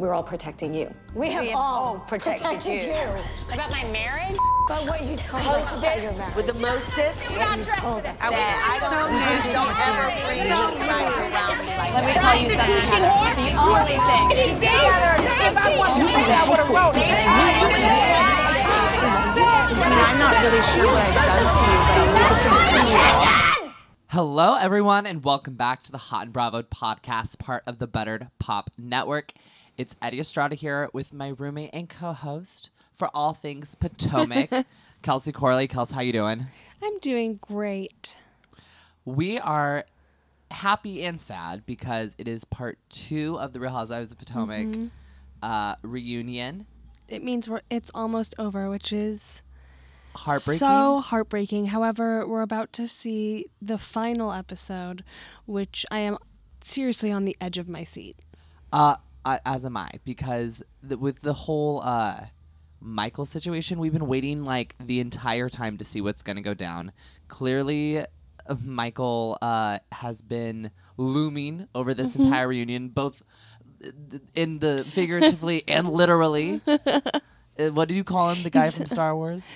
we're all protecting you. We have, have all all protected protected, you. you. About my marriage? But what you told us about your marriage. with the mostest. what you told us. That I don't, please don't ever bring anybody around me like Let me tell you something. Heather. The only thing. If I wanted to say that, I would have wrote it. I mean, I'm not really sure what I've done to you, but I'll take it you. Hello, everyone, and welcome back to the Hot and Bravo podcast, part of the Buttered Pop Network. It's Eddie Estrada here with my roommate and co-host for all things Potomac, Kelsey Corley. Kels, how you doing? I'm doing great. We are happy and sad because it is part two of the Real Housewives of Potomac Mm-hmm. uh, reunion. It means we're it's almost over, which is Heartbreaking. so heartbreaking. However, we're about to see the final episode, which I am seriously on the edge of my seat. Uh, uh, as am I, because the, with the whole uh, Michael situation, we've been waiting like the entire time to see what's going to go down. Clearly, Michael uh, has been looming over this entire reunion, both in the figuratively and literally. Uh, what did you call him? The guy from Star Wars,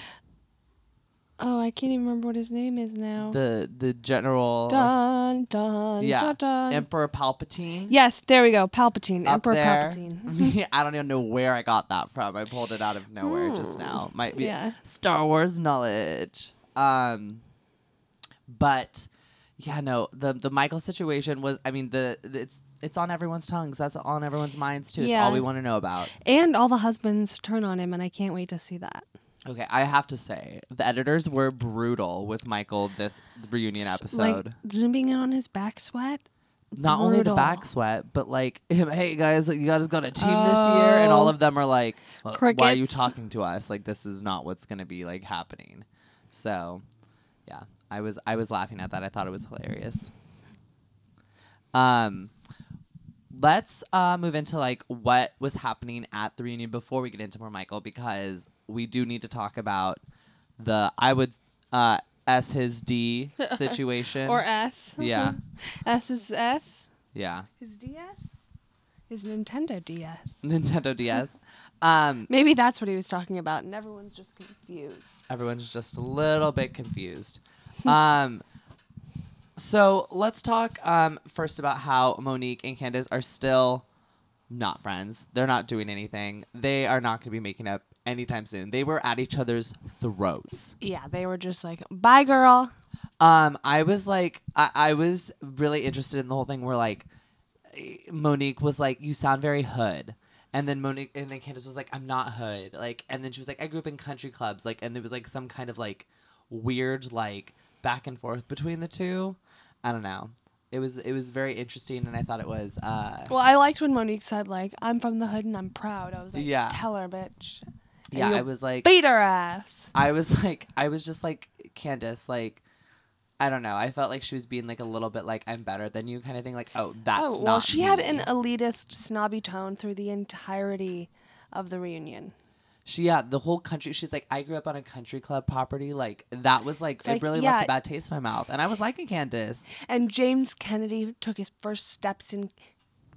Oh, I can't even remember what his name is now. the the general, dun dun yeah, dun, dun. Emperor Palpatine. yes, there we go. Palpatine, up Emperor there. Palpatine. I don't even know where I got that from. I pulled it out of nowhere just now. Might be Yeah. Star Wars knowledge. Um, but yeah, no, the the Michael situation was. I mean, the, the- it's it's on everyone's tongues. That's on everyone's minds too. Yeah. It's all we want to know about. and all the husbands turn on him, and I can't wait to see that. Okay, I have to say the editors were brutal with Michael this reunion episode. Like zooming in on his back sweat. Not only the back sweat, but like, him, hey guys, you guys got a team this year, and all Oh. of them are like, "Well, "Why are you talking to us? Like, this is not what's gonna be like happening." So, yeah, I was I was laughing at that. I thought it was hilarious. Um, let's uh, move into like what was happening at the reunion before we get into more Michael, because we do need to talk about the I would uh, S his D situation Or S. Yeah. S is S. Yeah. His DS? His Nintendo DS. Nintendo DS. Um, Maybe that's what he was talking about, and everyone's just confused. everyone's just a little bit confused. Um, so let's talk um, first about how Monique and Candace are still not friends. They're not doing anything. They are not going to be making up anytime soon. They were at each other's throats. Yeah, they were just like, bye, girl. Um, I was like, I, I was really interested in the whole thing where like Monique was like, "You sound very hood," and then Monique and then Candace was like, "I'm not hood," like, and then she was like, "I grew up in country clubs," like, and there was like some kind of like weird like back and forth between the two. I don't know. It was it was very interesting, and I thought it was. Uh, Well, I liked when Monique said, like, I'm from the hood and I'm proud. I was like, Yeah. tell her, bitch. Yeah, I was like, Beat her ass. I was like, I was just like Candace, like. I don't know. I felt like she was being like a little bit like I'm better than you kind of thing. Like, oh, that's oh, well, she had an elitist, snobby tone through the entirety of the reunion. She yeah, the whole country. She's like, I grew up on a country club property. Like that was like, it really yeah. left a bad taste in my mouth, and I was liking Candace. And James Kennedy took his first steps in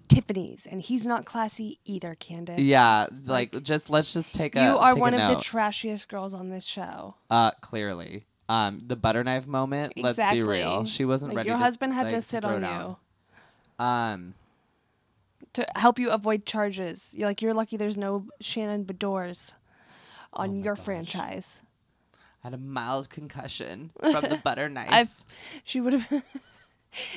Tiffany's, and he's not classy either, Candace. Yeah, like, just let's just take a. You are take one of the trashiest girls on this show. uh, clearly, um, the butter knife moment. Let's be real. Exactly. She wasn't Like, ready. Your to, husband had like, to sit on down. you Um, to help you avoid charges. You're like, you're lucky there's no Shannon Beador's Oh on your franchise. I had a mild concussion from the butter knife. I've, she would have.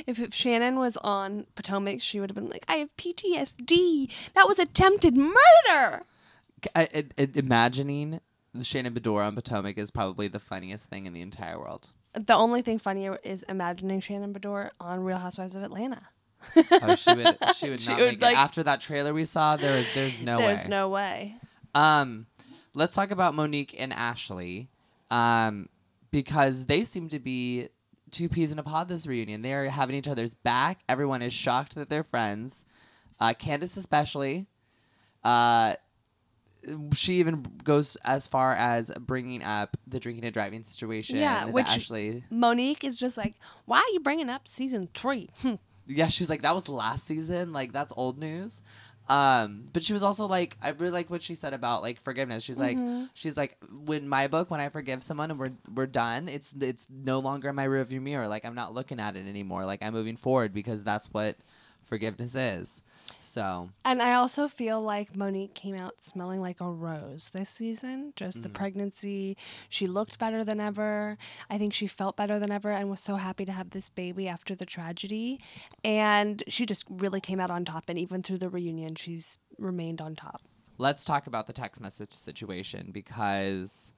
If, if Shannon was on Potomac, she would have been like, I have PTSD. That was attempted murder. I, I, I- imagining Shannon Beador on Potomac is probably the funniest thing in the entire world. The only thing funnier is imagining Shannon Beador on Real Housewives of Atlanta. Oh, she would. She would She not would, make like- it. After that trailer we saw, there is. There's no There's way. no way. Um, let's talk about Monique and Ashley, um, because they seem to be two peas in a pod this reunion. They are having each other's back. Everyone is shocked that they're friends. Uh, Candace especially. Uh, she even goes as far as bringing up the drinking and driving situation. Yeah, which- Ashley. Monique is just like, why are you bringing up season three? Yeah, she's like that was last season. Like that's old news. Um, but she was also like, I really like what she said about like forgiveness. She's like, she's like, when my book, when I forgive someone and we're we're done, it's it's no longer in my rearview mirror. Like I'm not looking at it anymore. Like I'm moving forward because that's what forgiveness is. So And I also feel like Monique came out smelling like a rose this season. Just the mm-hmm. pregnancy. She looked better than ever. I think she felt better than ever and was so happy to have this baby after the tragedy. And she just really came out on top. And even through the reunion, she's remained on top. let's talk about the text message situation because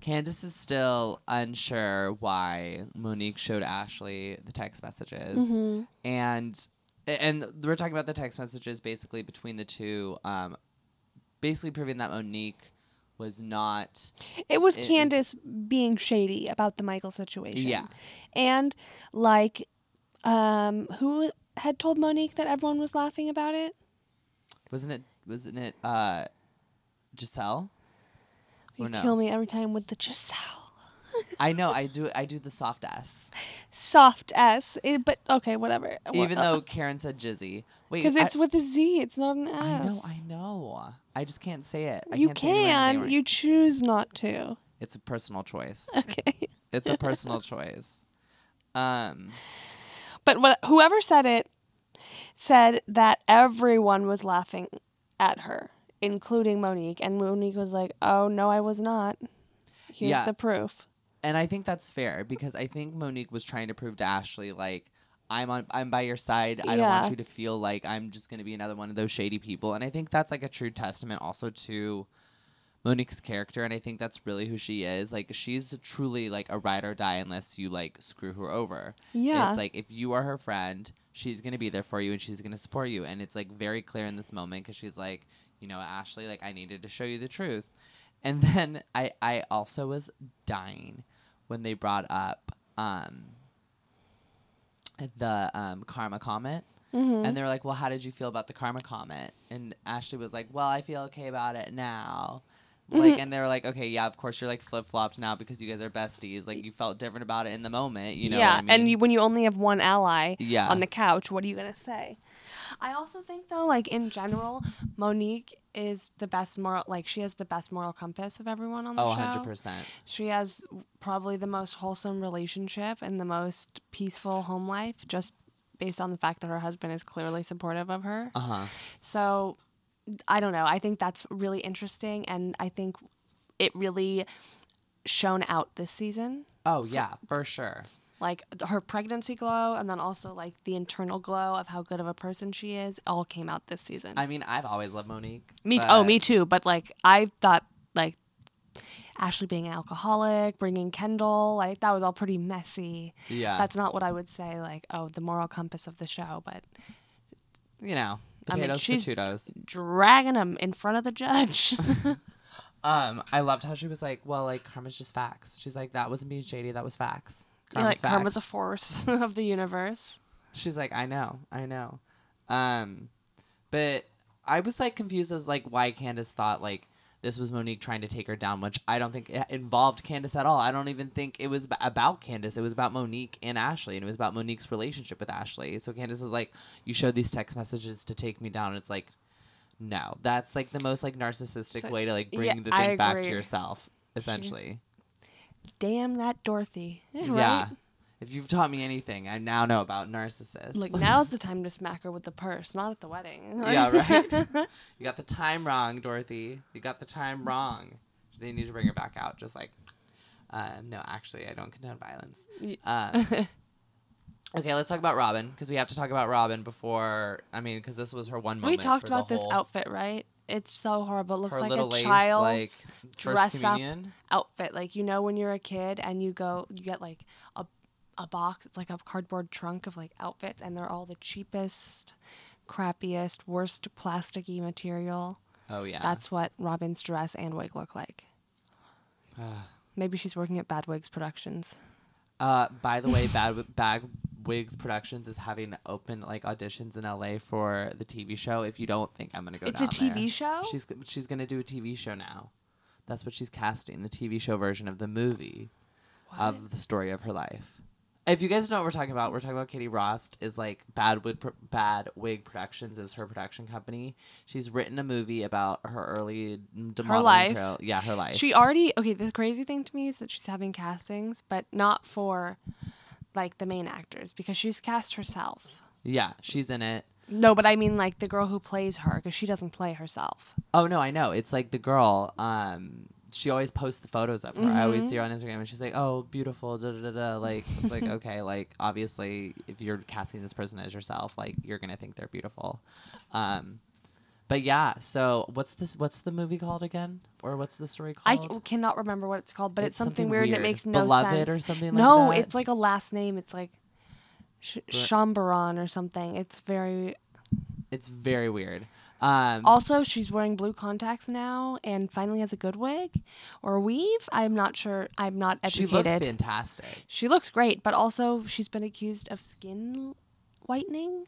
Candace is still unsure why Monique showed Ashley the text messages, mm-hmm. and and we're talking about the text messages basically between the two, um, basically proving that Monique was not It was It- it- Candace being shady about the Michael situation. Yeah. And like, um, who had told Monique that everyone was laughing about it? wasn't it wasn't it uh, Gizelle? You no? kill me every time with the Gizelle. I know I do I do the soft S, Soft S. It, but okay, whatever. even though Karen said Jizzy. Wait, Because it's with a Z, it's not an S. I know I know I just can't say it. I You can't say anyone's name can. right. You choose not to. It's a personal choice. Okay. It's a personal choice. Um, But what whoever said it said that everyone was laughing at her, including Monique, and Monique was like, "Oh no, I was not. Here's Yeah. the proof." And I think that's fair because I think Monique was trying to prove to Ashley like I'm on I'm by your side. I don't Yeah. want you to feel like I'm just gonna be another one of those shady people. And I think that's like a true testament also to Monique's character and I think that's really who she is. Like she's truly like a ride or die unless you like screw her over. Yeah. It's like if you are her friend, she's gonna be there for you and she's gonna support you. And it's like very clear in this moment because she's like, you know, Ashley, like I needed to show you the truth. And then I I also was dying when they brought up um the um karma comment. And they were like, "Well, how did you feel about the karma comment?" And Ashley was like, "Well, I feel okay about it now." Like, and they were like, "Okay, yeah, of course you're like flip flopped now because you guys are besties. Like, you felt different about it in the moment, you know?" yeah, I mean? and you, when you only have one ally Yeah. on the couch, what are you gonna say? I also think though, like in general, Monique is the best moral. Like she has the best moral compass of everyone on the oh, show. 100 percent. She has probably the most wholesome relationship and the most peaceful home life, just based on the fact that her husband is clearly supportive of her. Uh huh. So I don't know. I think that's really interesting, and I think it really shone out this season. Oh yeah, for sure. Like her pregnancy glow, and then also like the internal glow of how good of a person she is, all came out this season. I mean, I've always loved Monique. me, oh, me too. But like I thought, like Ashley being an alcoholic, bringing Kendall, like that was all pretty messy. Yeah. That's not what I would say. Like, oh, the moral compass of the show, but you know, I mean, potatoes, she's- potatoes. dragging him in front of the judge. Um, I loved how she was like, "Well, like karma's just facts." She's like, "That wasn't being shady. That was facts." You're like Karma's karma's a force of the universe. She's like, I know, I know. Um, but I was like confused as like why Candace thought like this was Monique trying to take her down, which I don't think it involved Candace at all. I don't even think it was about Candace. It was about Monique and Ashley, and it was about Monique's relationship with Ashley. So Candace is like, "You showed these text messages to take me down." It's like, no, that's like the most like narcissistic So- way to like bring yeah, the thing back to yourself, essentially. Damn that Dorothy. Right? If you've taught me anything, I now know about narcissists. Like now's the time to smack her with the purse, not at the wedding. Yeah, right. you got the time wrong, Dorothy. You got the time wrong. They need to bring her back out. Just like, uh, no, actually, I don't condone violence. Uh, okay, let's talk about Robyn because we have to talk about Robyn before. I mean, because this was her one moment. we talked about this outfit, right? It's so horrible. It looks like a lace, child's like, dress up outfit. Like you know when you're a kid and you go, you get like a a box. It's like a cardboard trunk of like outfits, and they're all the cheapest, crappiest, worst plasticky material. Oh yeah. That's what Robyn's dress and wig look like. Maybe she's working at Bad Wigs Productions. Uh, by the way, Bad Wigs Productions is having open like auditions in LA for the TV show. If you don't think I'm gonna go, It's a down there. TV show? She's she's gonna do a TV show now. That's what she's casting, the TV show version of the movie of the story of her life. If you guys know what we're talking about, we're talking about Katie Rost is like Bad Wig, Bad Wig Productions is her production company. She's written a movie about her early modeling life. career- Yeah, her life. She already okay. The crazy thing to me is that she's having castings, but not for like the main actors because she's cast herself. yeah, she's in it. No, but I mean like the girl who plays her because she doesn't play herself. Oh no, I know. It's like the girl. Um, she always posts the photos of her. I always Mm-hmm. see her on Instagram, and she's like, "Oh, beautiful." Da da da da. Like it's like okay, like obviously, if you're casting this person as yourself, like you're gonna think they're beautiful. Um, but yeah. So what's this? What's the movie called again? Or what's the story called? c- cannot remember what it's called, but it's, It's something, something weird, and it makes no Beloved sense. or something like no, it's like a last name. It's like Sh- or something. It's very. it's very weird. Um, Also, she's wearing blue contacts now and finally has a good wig or weave. I'm not sure. I'm not educated. she looks fantastic. She looks great, but also she's been accused of skin whitening,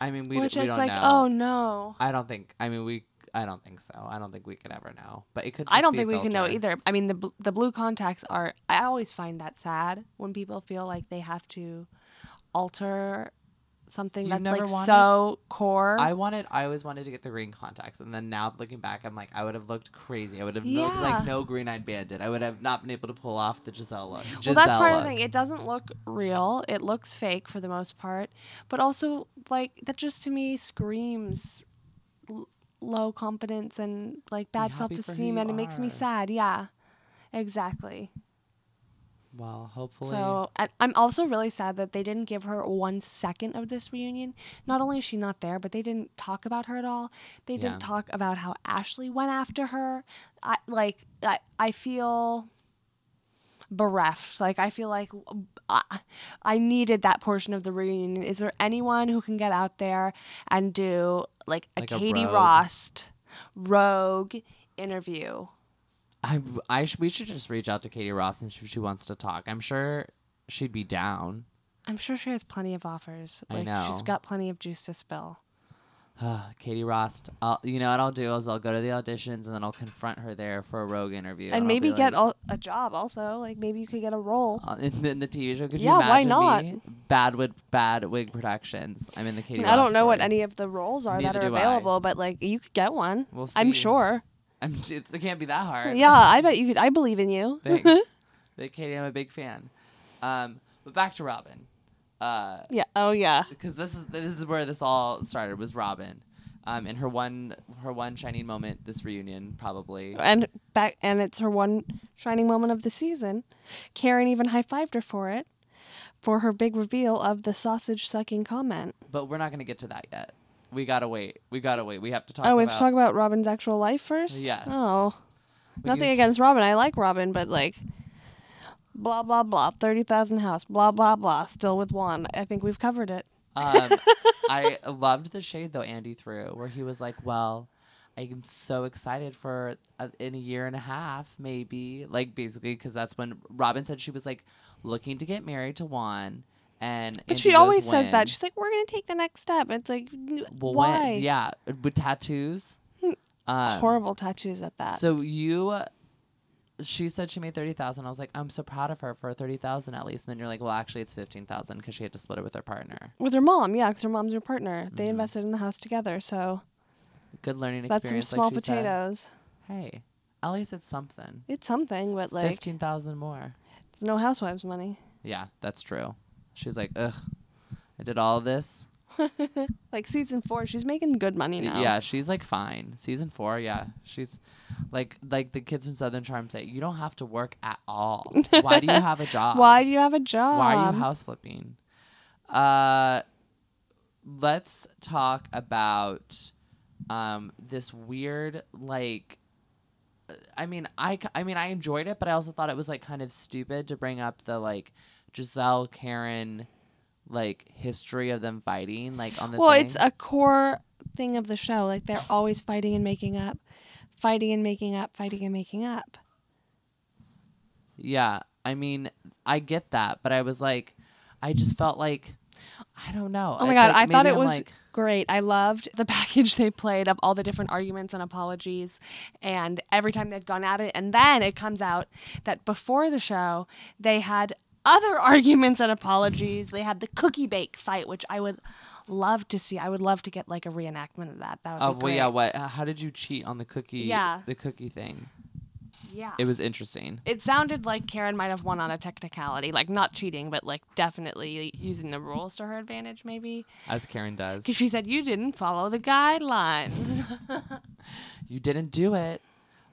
I mean, we, which we don't like, know. oh no. I don't think. I mean, we. I don't think so. I don't think we could ever know. But it could. I don't think we can know either. I mean, the bl- the blue contacts are. I always find that sad when people feel like they have to alter something You've that's like wanted- so core. I wanted. I always wanted to get the green contacts, and then now looking back, I'm like, I would have looked crazy. I would have Yeah. like no green eyed bandit. I would have not been able to pull off the Gizelle look. well, that's part of the thing. It doesn't look real. It looks fake for the most part, but also like that just to me screams l- low confidence and like bad self esteem you and it makes me sad. Yeah, exactly. Well, hopefully. So I'm also really sad that they didn't give her one second of this reunion. Not only is she not there, but they didn't talk about her at all. They didn't talk about how Ashley went after her. I like I, I feel bereft. Like I feel like I, I needed that portion of the reunion. Is there anyone who can get out there and do like a Like a Katie rogue. Rost rogue interview? I, I sh- we should just reach out to Katie Rost and see if she wants to talk. I'm sure she'd be down. I'm sure she has plenty of offers. I Like She's got plenty of juice to spill. Katie Rost. I'll, you know what I'll do is I'll go to the auditions and then I'll confront her there for a rogue interview. and I'll maybe be get like, al- a job also. Like maybe you could get a role. uh, in, the, in the TV show. Could Yeah, you why not? Bad wig, bad wig productions. I'm in the I, Katie. mean, I don't know what any of the roles are that are do I. available, but like you could get one. We'll I'm sure. I'm, it's, it can't be that hard. Yeah, I bet you could. I believe in you. Thanks. Katie, I'm a big fan. Um, but back to Robyn. Uh, yeah. Oh yeah. because this is this is where this all started was Robyn, um, and her one her one shining moment this reunion probably. And back and it's her one shining moment of the season. Karen even high fived her for it, for her big reveal of the sausage sucking comment. But we're not gonna get to that yet. We gotta wait. We gotta wait. We have to talk. oh, we about, have to talk about Robyn's actual life first. Yes. Oh, we nothing can- against Robyn. I like Robyn, but like. Blah blah blah. Thirty thousand house. Blah blah blah. Still with Juan. I think we've covered it. Um, I loved the shade though Andy threw, where he was like, "Well, I'm so excited for a, in a year and a half, maybe." Like basically, because that's when Robyn said she was like looking to get married to Juan, and But she always says that. She's like, "We're gonna take the next step." It's like, well, why? when? Yeah, with tattoos. Um, Horrible tattoos at that. So you, she said she made thirty thousand. I was like, I'm so proud of her for thirty thousand at least. And then you're like, well, actually, it's fifteen thousand because she had to split it with her partner. With her mom, yeah, because her mom's her partner. They Mm-hmm. invested in the house together, so Good learning that's some small like she said. potatoes. Hey, at least it's something. It's something, but like Fifteen thousand more. it's no housewives money. Yeah, that's true. She's like, ugh, I did all of this. Like season four, she's making good money now. Yeah, she's like fine. Season four, yeah, she's like like the kids from Southern Charm say, you don't have to work at all. Why do you have a job? Why do you have a job? Why are you house flipping? Uh, let's talk about um this weird like. I mean, I I mean, I enjoyed it, but I also thought it was like kind of stupid to bring up the like Gizelle Karen like history of them fighting like on the well, thing. it's a core thing of the show. Like they're always fighting and making up, fighting and making up, fighting and making up. Yeah, I mean, I get that, but I was like, I just felt like, I don't know. Oh my god, like I thought it I'm was like, great. I loved the package they played of all the different arguments and apologies and every time they've gone at it and then it comes out that before the show they had other arguments and apologies. They had the cookie bake fight, which I would love to see. I would love to get like a reenactment of that. That would Oh, be well, great. yeah. What? uh, How did you cheat on the cookie? Yeah. The cookie thing. yeah. It was interesting. it sounded like Karen might have won on a technicality, like not cheating, but like definitely using the rules to her advantage, maybe. As Karen does. Because she said you didn't follow the guidelines. You didn't do it.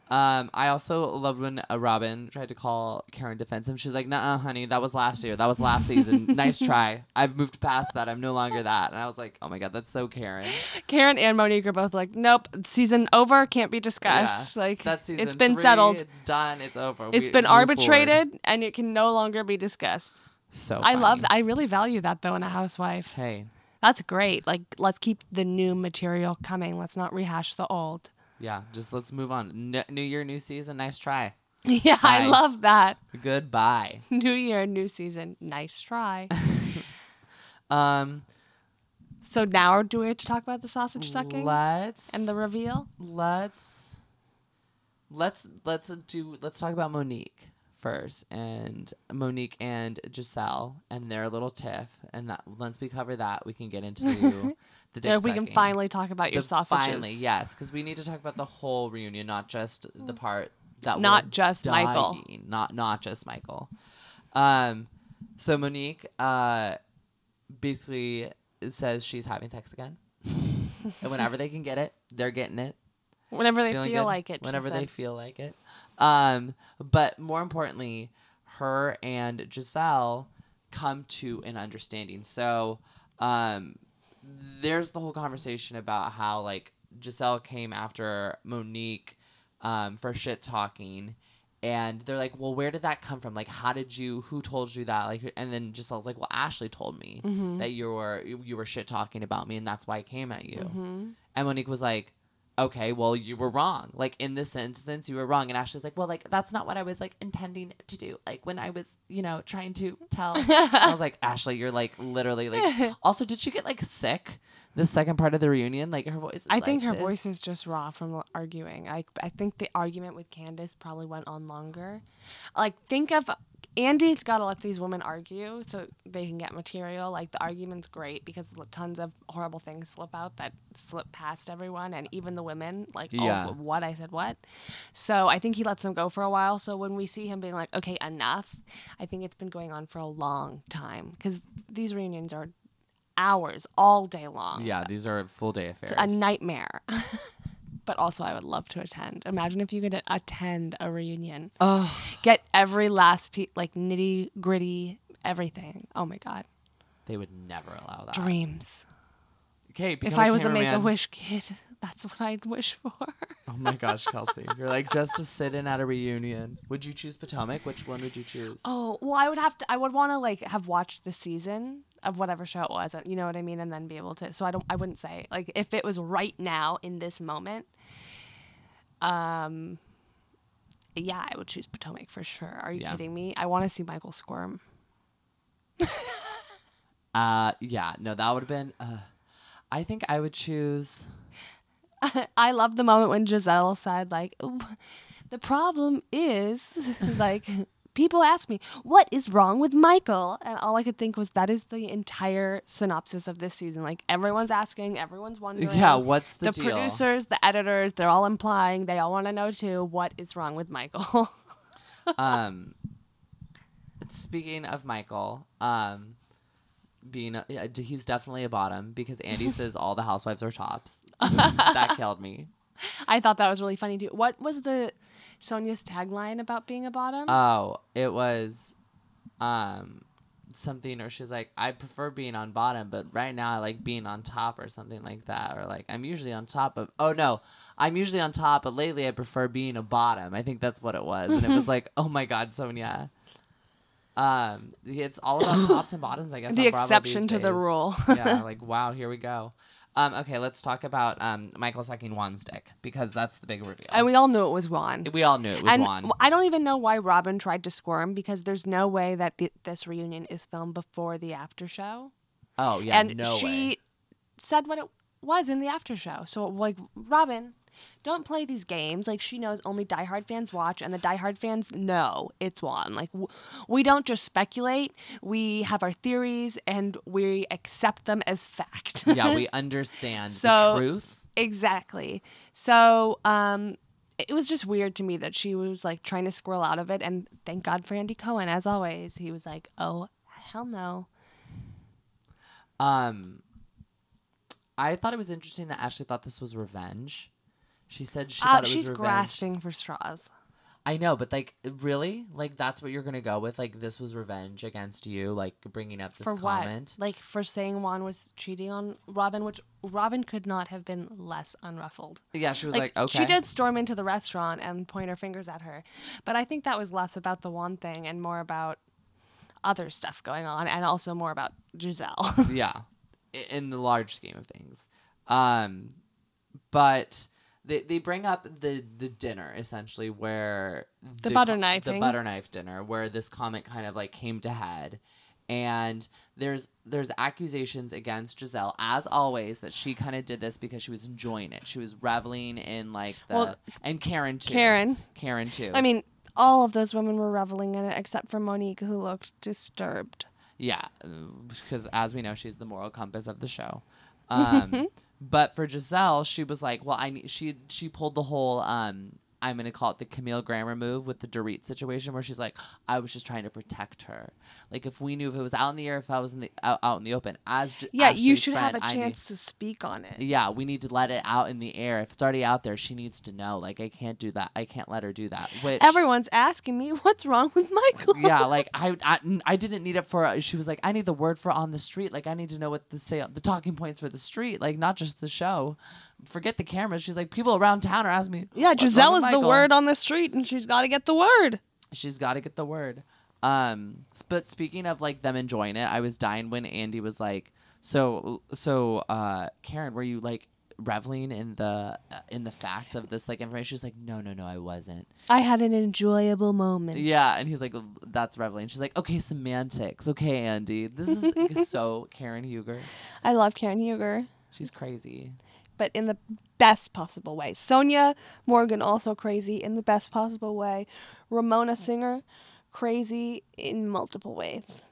Um, I also loved when uh, Robyn tried to call Karen defensive. She's like, "Nah, honey, that was last year. That was last season. nice try. I've moved past that. I'm no longer that." And I was like, "Oh my god, that's so Karen." Karen and Monique are both like, nope, season over, can't be discussed. Yeah. Like That's it's been three, settled. It's done. It's over. It's We been move forward. arbitrated and it can no longer be discussed. So I love funny. I really value that though in a housewife. Hey, That's great. Like let's keep the new material coming. Let's not rehash the old. Yeah. Just let's move on. N- new year, new season. Nice try. yeah, I love that. Goodbye. New year, new season. Nice try. Um, so now do we have to talk about the sausage sucking let's and the reveal? let's let's let's do let's talk about Monique first and Monique and Gizelle and their little tiff and that once we cover that we can get into the dick Yeah, we can sucking. finally talk about your The sausages. finally yes because we need to talk about the whole reunion not just the part that Not we're just Michael. dying, not not just Michael um so Monique uh basically says she's having sex again and whenever they can get it they're getting it Whenever they feeling feel good like it. she Whenever they said. feel like it. Um, but more importantly, her and Gizelle come to an understanding. So um, there's the whole conversation about how like Gizelle came after Monique um, for shit talking. And they're like, well, where did that come from? Like, how did you? Who told you that? Like, and then Gizelle's like, well, Ashley told me Mm-hmm. that you were you were shit talking about me, and that's why I came at you. Mm-hmm. And Monique was like, okay, well, you were wrong. Like, in this instance, you were wrong. And Ashley's like, well, like, that's not what I was, like, intending to do. Like, when I was, you know, trying to tell. I was like, Ashley, you're, like, literally, like. Also, did she get, like, sick the second part of the reunion? Like, her voice is I think her this. voice is just raw from arguing. I I think the argument with Candace probably went on longer. Like think of Andy's got to let these women argue so they can get material. Like the argument's great because tons of horrible things slip out that slip past everyone and even the women. Like oh, Yeah. oh what I said what. So I think he lets them go for a while. So when we see him being like okay enough, I think it's been going on for a long time because these reunions are hours all day long Yeah, these are full day affairs. a nightmare. but also, I would love to attend. Imagine if you could attend a reunion. oh, Get every last piece, like nitty gritty, everything. Oh my God. they would never allow that. Dreams. Okay, If I was a Make a Wish kid, that's what I'd wish for. Oh my gosh, Kelsey. You're like, just to sit in at a reunion. Would you choose Potomac? Which one would you choose? Oh, well, I would have to, I would want to like have watched the season of whatever show it was, you know what I mean? And then be able to, so I don't, I wouldn't say, like, if it was right now in this moment, um, yeah, I would choose Potomac for sure. Are you Yeah. kidding me? I want to see Michael squirm. Uh, yeah, no, that would have been. Uh, I think I would choose. I love the moment when Gizelle said, like, the problem is, like, people ask me, what is wrong with Michael? And all I could think was, that is the entire synopsis of this season. Like, everyone's asking, everyone's wondering. Yeah, what's the, the producers, the editors, they're all implying, they all want to know too, what is wrong with Michael? um, speaking of Michael, um, being a, he's definitely a bottom because Andy says all the housewives are tops. that killed me. I thought that was really funny too. What was the Sonja's tagline about being a bottom? Oh, it was, um, something or she's like, I prefer being on bottom, but right now I like being on top or something like that. Or like, I'm usually on top of, oh no, I'm usually on top, but lately I prefer being a bottom. I think that's what it was. And it was like, oh my God, Sonja. Um, it's all about tops and bottoms, I guess. the exception to the rule. yeah, like wow, here we go. Um, okay, let's talk about um Michael sucking Juan's dick because that's the big reveal. and we all knew it was Juan. we all knew it was and Juan. I don't even know why Robyn tried to squirm because there's no way that th- this reunion is filmed before the after show. Oh yeah, and no she way. said what it was in the after show. So like Robyn, don't play these games. Like she knows only diehard fans watch, and the diehard fans know it's Juan. Like w- we don't just speculate; we have our theories, and we accept them as fact. yeah, we understand So- the truth. exactly. So, um, it was just weird to me that she was like trying to squirrel out of it, and thank God for Andy Cohen, as always. He was like, "Oh hell no." Um, I thought it was interesting that Ashley thought this was revenge. She said she Uh, thought it she's was revenge. grasping for straws. I know, but like, really, like that's what you're gonna go with? Like this was revenge against you, like bringing up this for comment. what? Like for saying Juan was cheating on Robyn, which Robyn could not have been less unruffled. Yeah, she was Like, like, okay, she did storm into the restaurant and point her fingers at her, but I think that was less about the Juan thing and more about other stuff going on, and also more about Gizelle. yeah, in the large scheme of things. Um, but they they bring up the the dinner essentially where The co- butter knife the butter knife dinner where this comment kind of like came to head. And there's there's accusations against Gizelle, as always, that she kind of did this because she was enjoying it. She was reveling in like the Well, and Karen too. Karen. Karen too. I mean, all of those women were reveling in it except for Monique, who looked disturbed. Yeah, because as we know, she's the moral compass of the show. Um, but for Gizelle, she was like, "Well, I need." She she pulled the whole um, I'm gonna call it the Camille Grammer move with the Dorit situation, where she's like, "I was just trying to protect her. Like if we knew if it was out in the air, if I was in the out, out in the open, as J- Yeah, you Ashley's should have a I need- chance to speak on it. yeah, we need to let it out in the air. If it's already out there, she needs to know. Like I can't do that. I can't let her do that. Which Everyone's asking me what's wrong with Michael. yeah, like I, I, I didn't need it for. Uh, she was like, I need the word for on the street. Like I need to know what the say, the talking points for the street. Like not just the show. Forget the cameras. She's like, people around town are asking me. Yeah, "What's Gizelle is the word on the street, and she's got to get the word. She's got to get the word. Um, but speaking of like them enjoying it, I was dying when Andy was like, so, so, uh, Karen, were you like reveling in the uh, in the fact of this like information? She's like, no, no, no, I wasn't. I had an enjoyable moment. Yeah, and he's like, "That's reveling." She's like, "Okay, semantics. Okay, Andy, this is like, so Karen Huger. I love Karen Huger, She's crazy. But in the best possible way. Sonja Morgan also crazy in the best possible way. Ramona Singer crazy in multiple ways,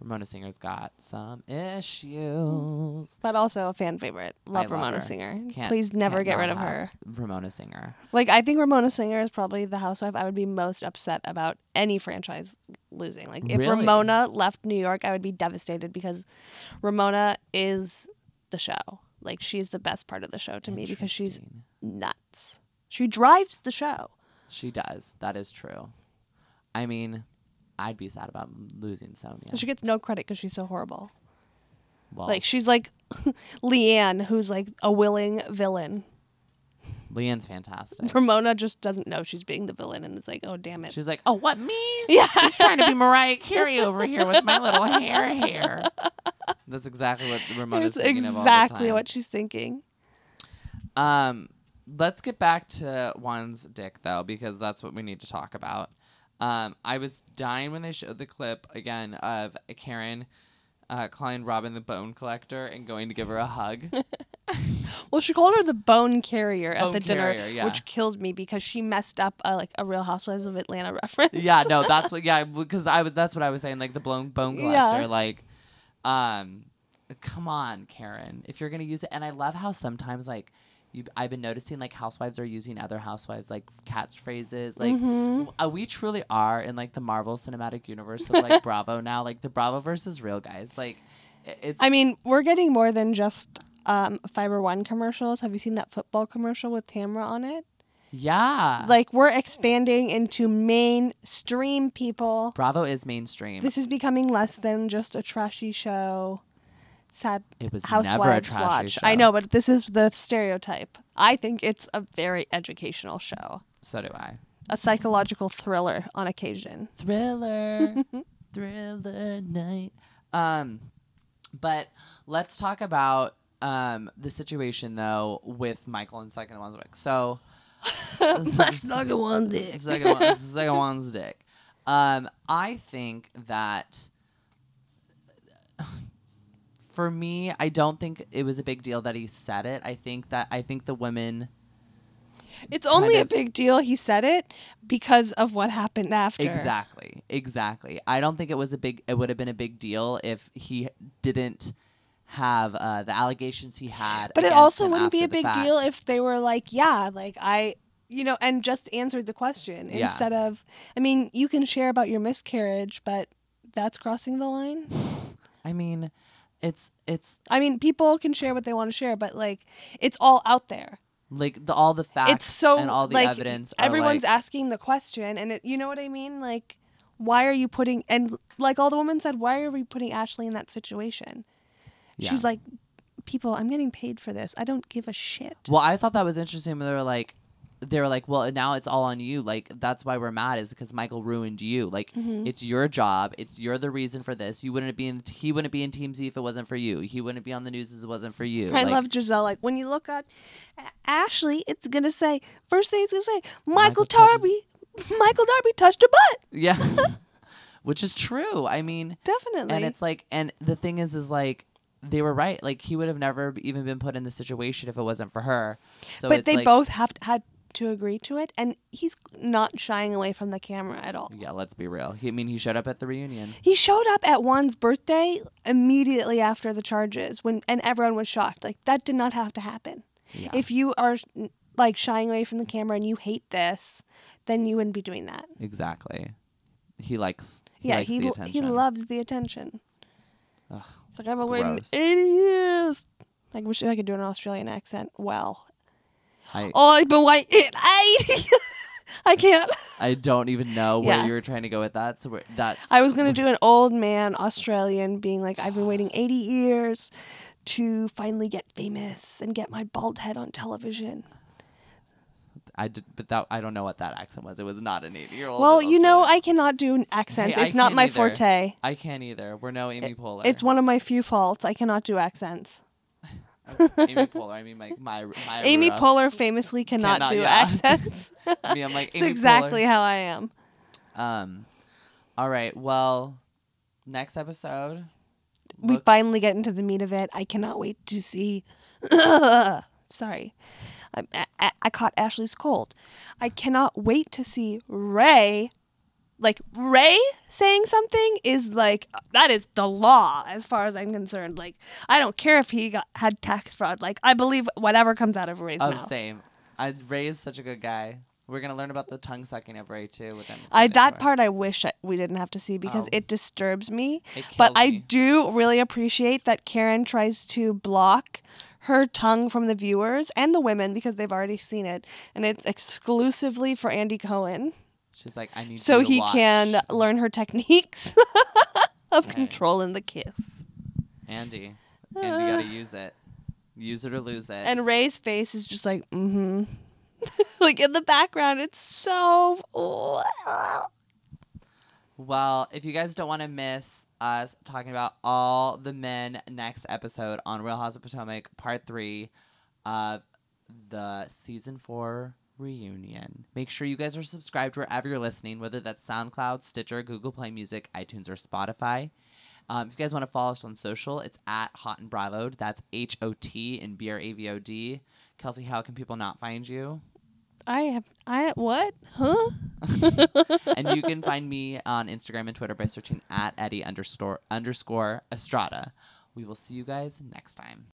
Ramona Singer's got some issues. but also a fan favorite. Love love Ramona her. Singer. Can't- Please never get rid of her. Ramona Singer. Like I think Ramona Singer is probably the housewife I would be most upset about any franchise losing. Like if Really? Ramona left New York, I would be devastated because Ramona is the show. Like she's the best part of the show to me because she's nuts. She drives the show. She does. That is true. I mean, I'd be sad about losing Sonja. She gets no credit because she's so horrible. well, Like she's like LeeAnne, who's like a willing villain. LeeAnne's fantastic. Ramona just doesn't know she's being the villain and it's like, oh damn it. She's like, "Oh, what me? yeah. Just trying to be Mariah Carey over here with my little hair hair." That's exactly what Ramona's It's thinking of all the exactly what she's thinking. Um, let's get back to Juan's dick though, because that's what we need to talk about. Um, I was dying when they showed the clip again of Karen uh, calling Robyn the bone collector and going to give her a hug. Well, she called her the bone carrier at Bone the dinner, carrier, yeah. which kills me because she messed up uh, like a Real Housewives of Atlanta reference. yeah, no, that's what. Yeah, because I was. That's what I was saying. Like the blown bone collector. Yeah. Like, um, come on, Karen. If you're gonna use it, and I love how sometimes like. You, I've been noticing like housewives are using other housewives like catchphrases like Mm-hmm. uh, we truly are in like the Marvel Cinematic Universe of like Bravo now like the Bravo versus real guys like it's I mean, we're getting more than just um, Fiber One commercials. Have you seen that football commercial with Tamra on it? yeah Like we're expanding into mainstream people. Bravo is mainstream This is becoming less than just a trashy show. Sad it was housewives never a trashy watch. show. I know, but this is the stereotype. I think it's a very educational show, so do I a psychological thriller on occasion. thriller thriller night um but let's talk about um the situation though with michael and second one's dick so Second one dick. second one second one's dick um i think that for me, I don't think it was a big deal that he said it. I think that I think the women It's only a big deal he said it because of what happened after. Exactly. Exactly. I don't think it was a big it would have been a big deal if he didn't have uh, the allegations he had. But it also wouldn't be a big deal if they were like, yeah, like I, you know, and just answered the question Yeah. instead of, I mean, you can share about your miscarriage, but that's crossing the line. I mean, it's it's I mean, people can share what they want to share, but like, it's all out there. like the all the facts it's so and all the like evidence. are, everyone's like, asking the question, and it, you know what I mean? Like, why are you putting and like all the women said, why are we putting Ashley in that situation? Yeah. She's like, people, I'm getting paid for this. I don't give a shit. Well, I thought that was interesting. When they were like, they were like, well, now it's all on you. Like that's why we're mad is because Michael ruined you. Like Mm-hmm. it's your job. It's you're the reason for this. You wouldn't be in. He wouldn't be in Team Z if it wasn't for you. He wouldn't be on the news if it wasn't for you. I Like, love Gizelle. Like when you look at Ashley, it's gonna say first thing it's gonna say Michael, Michael touches- Darby. Michael Darby touched a butt. Yeah. Which is true. I mean, Definitely. and it's like, and the thing is, is like, they were mm-hmm. right. Like, he would have never even been put in the situation if it wasn't for her. So but they like- both have had to agree to it, and he's not shying away from the camera at all. Yeah, let's be real. He, I mean, he showed up at the reunion. He showed up at Juan's birthday immediately after the charges, when and everyone was shocked. Like that did not have to happen. Yeah. If you are like shying away from the camera and you hate this, then you wouldn't be doing that. Exactly. He likes. He yeah, likes he the attention. he loves the attention. Ugh, It's like I've been waiting gross. eighty years. Like wish I could do an Australian accent. Well, I oh, I've been waiting eighty. I can't. I don't even know where Yeah. you were trying to go with that. So we're, that's. I was gonna do an old man Australian, being like, I've been waiting eighty years to finally get famous and get my bald head on television. I did, but that I don't know what that accent was. It was not an eighty-year-old. Well, you know, I cannot do accents. Hey, it's not my either. forte. I can't either. We're no Amy Poehler. It's one of my few faults. I cannot do accents. Amy Poehler. I mean, like my my. Amy Poehler famously cannot, Cannot, do yeah. accents. I mean, I'm like Amy exactly how I am. Um. All right. Well, next episode. we finally get into the meat of it. I cannot wait to see. Sorry, Um, I, I, I caught Ashley's cold. I cannot wait to see Ray. Like Ray saying something is like that is the law as far as I'm concerned. Like I don't care if he got had tax fraud. Like I believe whatever comes out of Ray's Oh, mouth. same. I, Ray is such a good guy. We're gonna learn about the tongue sucking of Ray too with him. I that part I wish I, we didn't have to see because Oh. it disturbs me. It but I me. do really appreciate that Karen tries to block her tongue from the viewers and the women because they've already seen it, and it's exclusively for Andy Cohen, She's like, I need so to he watch. can learn her techniques of controlling the kiss. Andy, Andy, gotta use it. Use it or lose it. And Ray's face is just like, mm-hmm. like in the background, it's so. Well, if you guys don't want to miss us talking about all the men next episode on Real House of Potomac, part three of the season four reunion, make sure you guys are subscribed wherever you're listening, whether that's SoundCloud, Stitcher, Google Play Music, iTunes, or Spotify. Um, if you guys want to follow us on social, it's at Hot and Bravoed. That's H O T and B R A V O D. Kelsey, how can people not find you? I have. I what? Huh? and you can find me on Instagram and Twitter by searching at Eddie underscore underscore Estrada. We will see you guys next time.